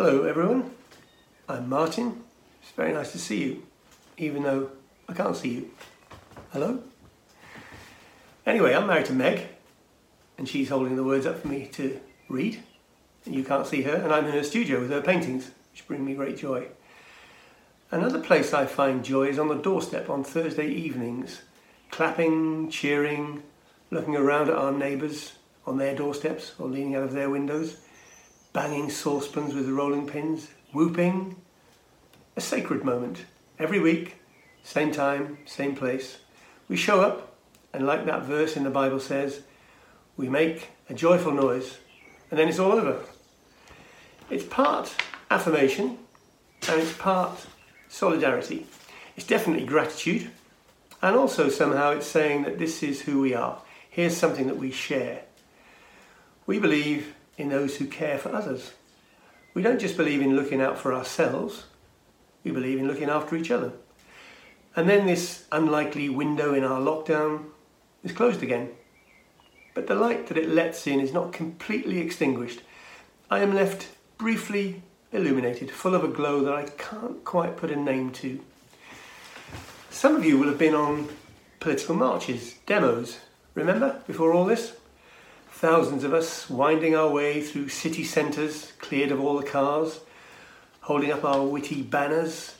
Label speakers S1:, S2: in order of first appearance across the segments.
S1: Hello, everyone. I'm Martin. It's very nice to see you, even though I can't see you. Hello? Anyway, I'm married to Meg, and she's holding the words up for me to read. And you can't see her, and I'm in her studio with her paintings, which bring me great joy. Another place I find joy is on the doorstep on Thursday evenings, clapping, cheering, looking around at our neighbours on their doorsteps or leaning out of their windows, banging saucepans with rolling pins, whooping. A sacred moment. Every week, same time, same place. We show up, and like that verse in the Bible says, we make a joyful noise, and then it's all over. It's part affirmation, and it's part solidarity. It's definitely gratitude, and also somehow it's saying that this is who we are. Here's something that we share. We believe in those who care for others. We don't just believe in looking out for ourselves, we believe in looking after each other. And then this unlikely window in our lockdown is closed again. But the light that it lets in is not completely extinguished. I am left briefly illuminated, full of a glow that I can't quite put a name to. Some of you will have been on political marches, demos, remember, before all this? Thousands of us winding our way through city centres, cleared of all the cars, holding up our witty banners,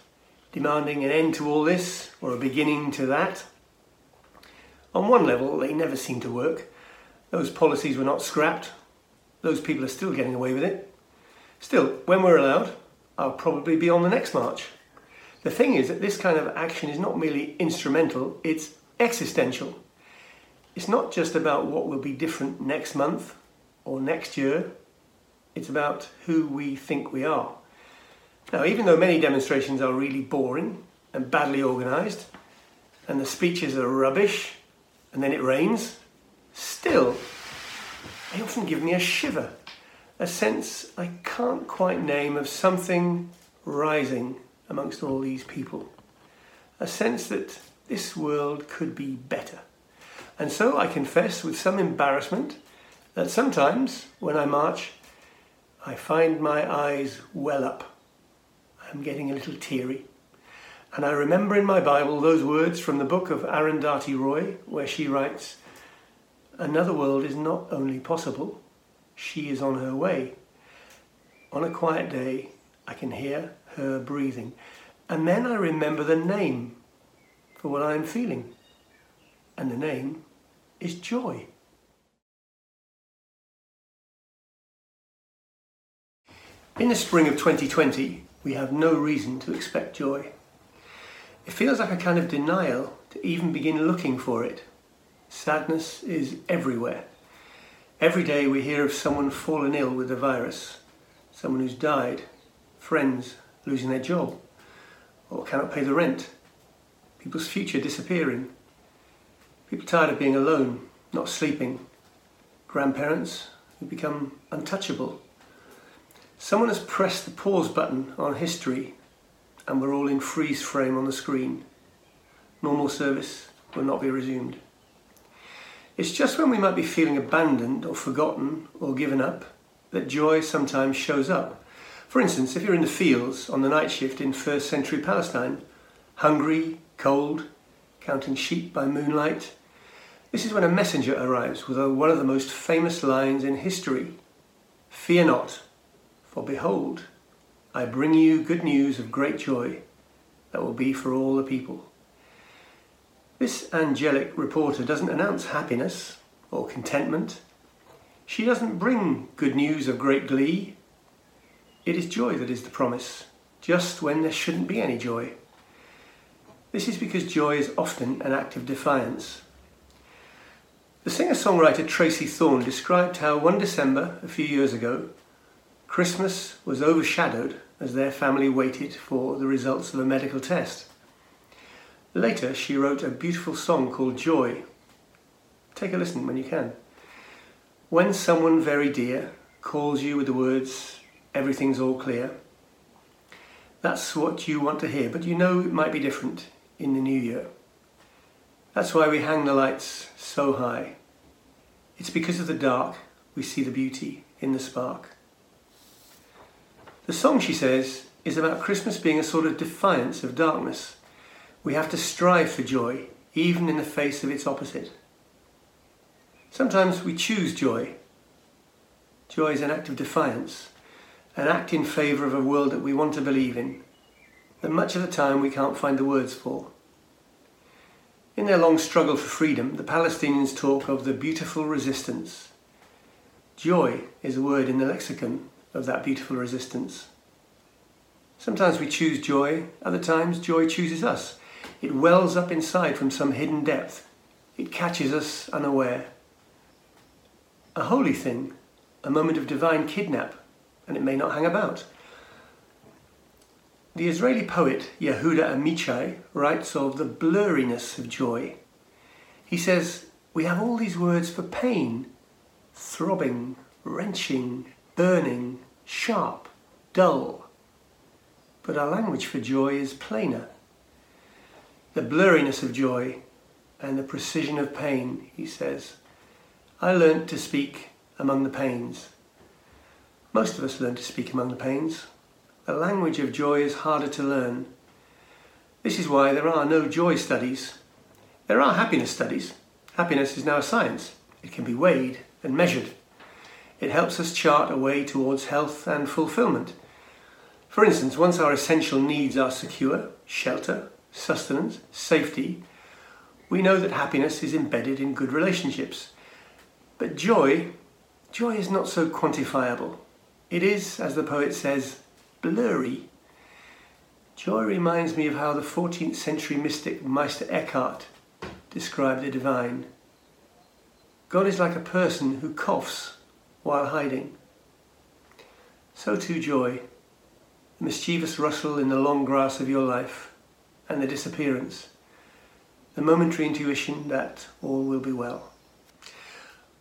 S1: demanding an end to all this or a beginning to that. On one level, they never seem to work. Those policies were not scrapped. Those people are still getting away with it. Still, when we're allowed, I'll probably be on the next march. The thing is that this kind of action is not merely instrumental, it's existential. It's not just about what will be different next month or next year, it's about who we think we are. Now, even though many demonstrations are really boring and badly organised, and the speeches are rubbish, and then it rains, still, they often give me a shiver, a sense I can't quite name of something rising amongst all these people, a sense that this world could be better. And so I confess with some embarrassment that sometimes when I march, I find my eyes well up. I'm getting a little teary. And I remember in my Bible those words from the book of Arundhati Roy, where she writes, Another world is not only possible, she is on her way. On a quiet day, I can hear her breathing. And then I remember the name for what I am feeling. And the name is joy. In the spring of 2020, we have no reason to expect joy. It feels like a kind of denial to even begin looking for it. Sadness is everywhere. Every day we hear of someone fallen ill with the virus, someone who's died, friends losing their job, or cannot pay the rent, people's future disappearing, People tired of being alone, not sleeping. Grandparents who become untouchable. Someone has pressed the pause button on history and we're all in freeze frame on the screen. Normal service will not be resumed. It's just when we might be feeling abandoned or forgotten or given up that joy sometimes shows up. For instance, if you're in the fields on the night shift in first century Palestine, hungry, cold, counting sheep by moonlight, this is when a messenger arrives with one of the most famous lines in history Fear not, for behold, I bring you good news of great joy that will be for all the people. This angelic reporter doesn't announce happiness or contentment. She doesn't bring good news of great glee. It is joy that is the promise, just when there shouldn't be any joy. This is because joy is often an act of defiance the singer songwriter Tracey Thorn described how one December, a few years ago, Christmas was overshadowed as their family waited for the results of a medical test. Later, she wrote a beautiful song called Joy. Take a listen when you can. When someone very dear calls you with the words, Everything's all clear, that's what you want to hear, but you know it might be different in the new year. That's why we hang the lights so high. It's because of the dark we see the beauty in the spark. The song, she says, is about Christmas being a sort of defiance of darkness. We have to strive for joy, even in the face of its opposite. Sometimes we choose joy. Joy is an act of defiance, an act in favour of a world that we want to believe in, that much of the time we can't find the words for. In their long struggle for freedom, the Palestinians talk of the beautiful resistance. Joy is a word in the lexicon of that beautiful resistance. Sometimes we choose joy, other times joy chooses us. It wells up inside from some hidden depth. It catches us unaware. A holy thing, a moment of divine kidnap, and it may not hang about. The Israeli poet Yehuda Amichai writes of the blurriness of joy. He says, We have all these words for pain throbbing, wrenching, burning, sharp, dull but our language for joy is plainer. The blurriness of joy and the precision of pain, he says. I learnt to speak among the pains. Most of us learn to speak among the pains. The language of joy is harder to learn. This is why there are no joy studies. There are happiness studies. Happiness is now a science. It can be weighed and measured. It helps us chart a way towards health and fulfillment. For instance, once our essential needs are secure shelter, sustenance, safety we know that happiness is embedded in good relationships. But joy, joy is not so quantifiable. It is, as the poet says, blurry. Joy reminds me of how the 14th century mystic Meister Eckhart described the divine. God is like a person who coughs while hiding. So too joy the mischievous rustle in the long grass of your life, and the disappearance, the momentary intuition that all will be well.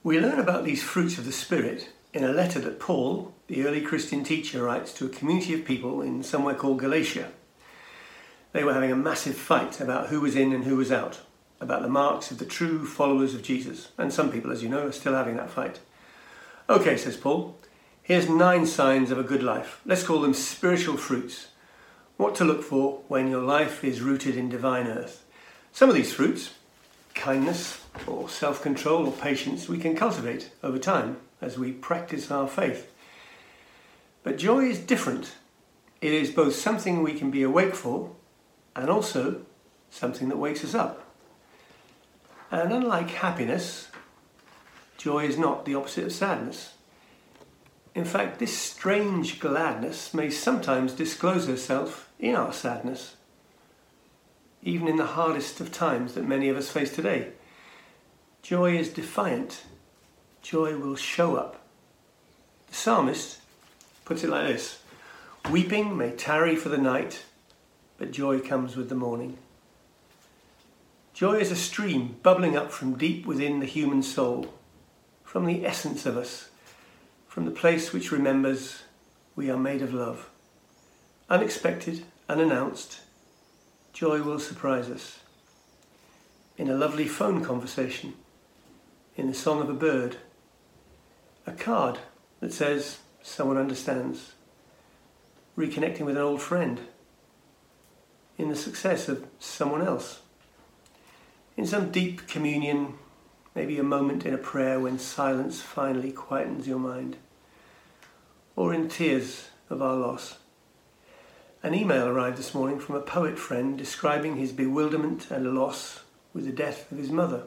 S1: We learn about these fruits of the Spirit in a letter that Paul, the early Christian teacher, writes to a community of people in somewhere called Galatia. They were having a massive fight about who was in and who was out, about the marks of the true followers of Jesus, and some people, as you know, are still having that fight. Okay, says Paul, Here's nine signs of a good life. Let's call them spiritual fruits. What to look for when your life is rooted in divine earth. Some of these fruits, kindness or self control or patience, we can cultivate over time as we practice our faith. But joy is different. It is both something we can be awake for and also something that wakes us up. And unlike happiness, joy is not the opposite of sadness. In fact, this strange gladness may sometimes disclose herself in our sadness, even in the hardest of times that many of us face today. Joy is defiant, joy will show up. The psalmist puts it like this Weeping may tarry for the night, but joy comes with the morning. Joy is a stream bubbling up from deep within the human soul, from the essence of us from the place which remembers we are made of love. Unexpected, unannounced, joy will surprise us. In a lovely phone conversation, in the song of a bird, a card that says someone understands, reconnecting with an old friend, in the success of someone else, in some deep communion, maybe a moment in a prayer when silence finally quietens your mind or in tears of our loss. An email arrived this morning from a poet friend describing his bewilderment and loss with the death of his mother.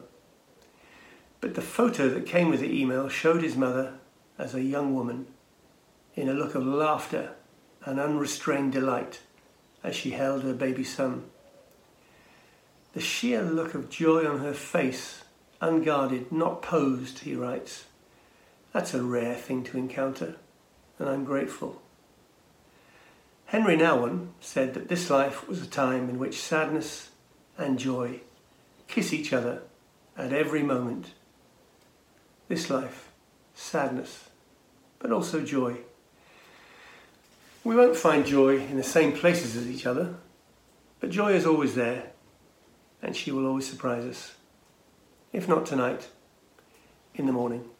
S1: But the photo that came with the email showed his mother as a young woman in a look of laughter and unrestrained delight as she held her baby son. The sheer look of joy on her face, unguarded, not posed, he writes. That's a rare thing to encounter and I'm grateful. Henri Nouwen said that this life was a time in which sadness and joy kiss each other at every moment. This life, sadness, but also joy. We won't find joy in the same places as each other, but joy is always there, and she will always surprise us. If not tonight, in the morning.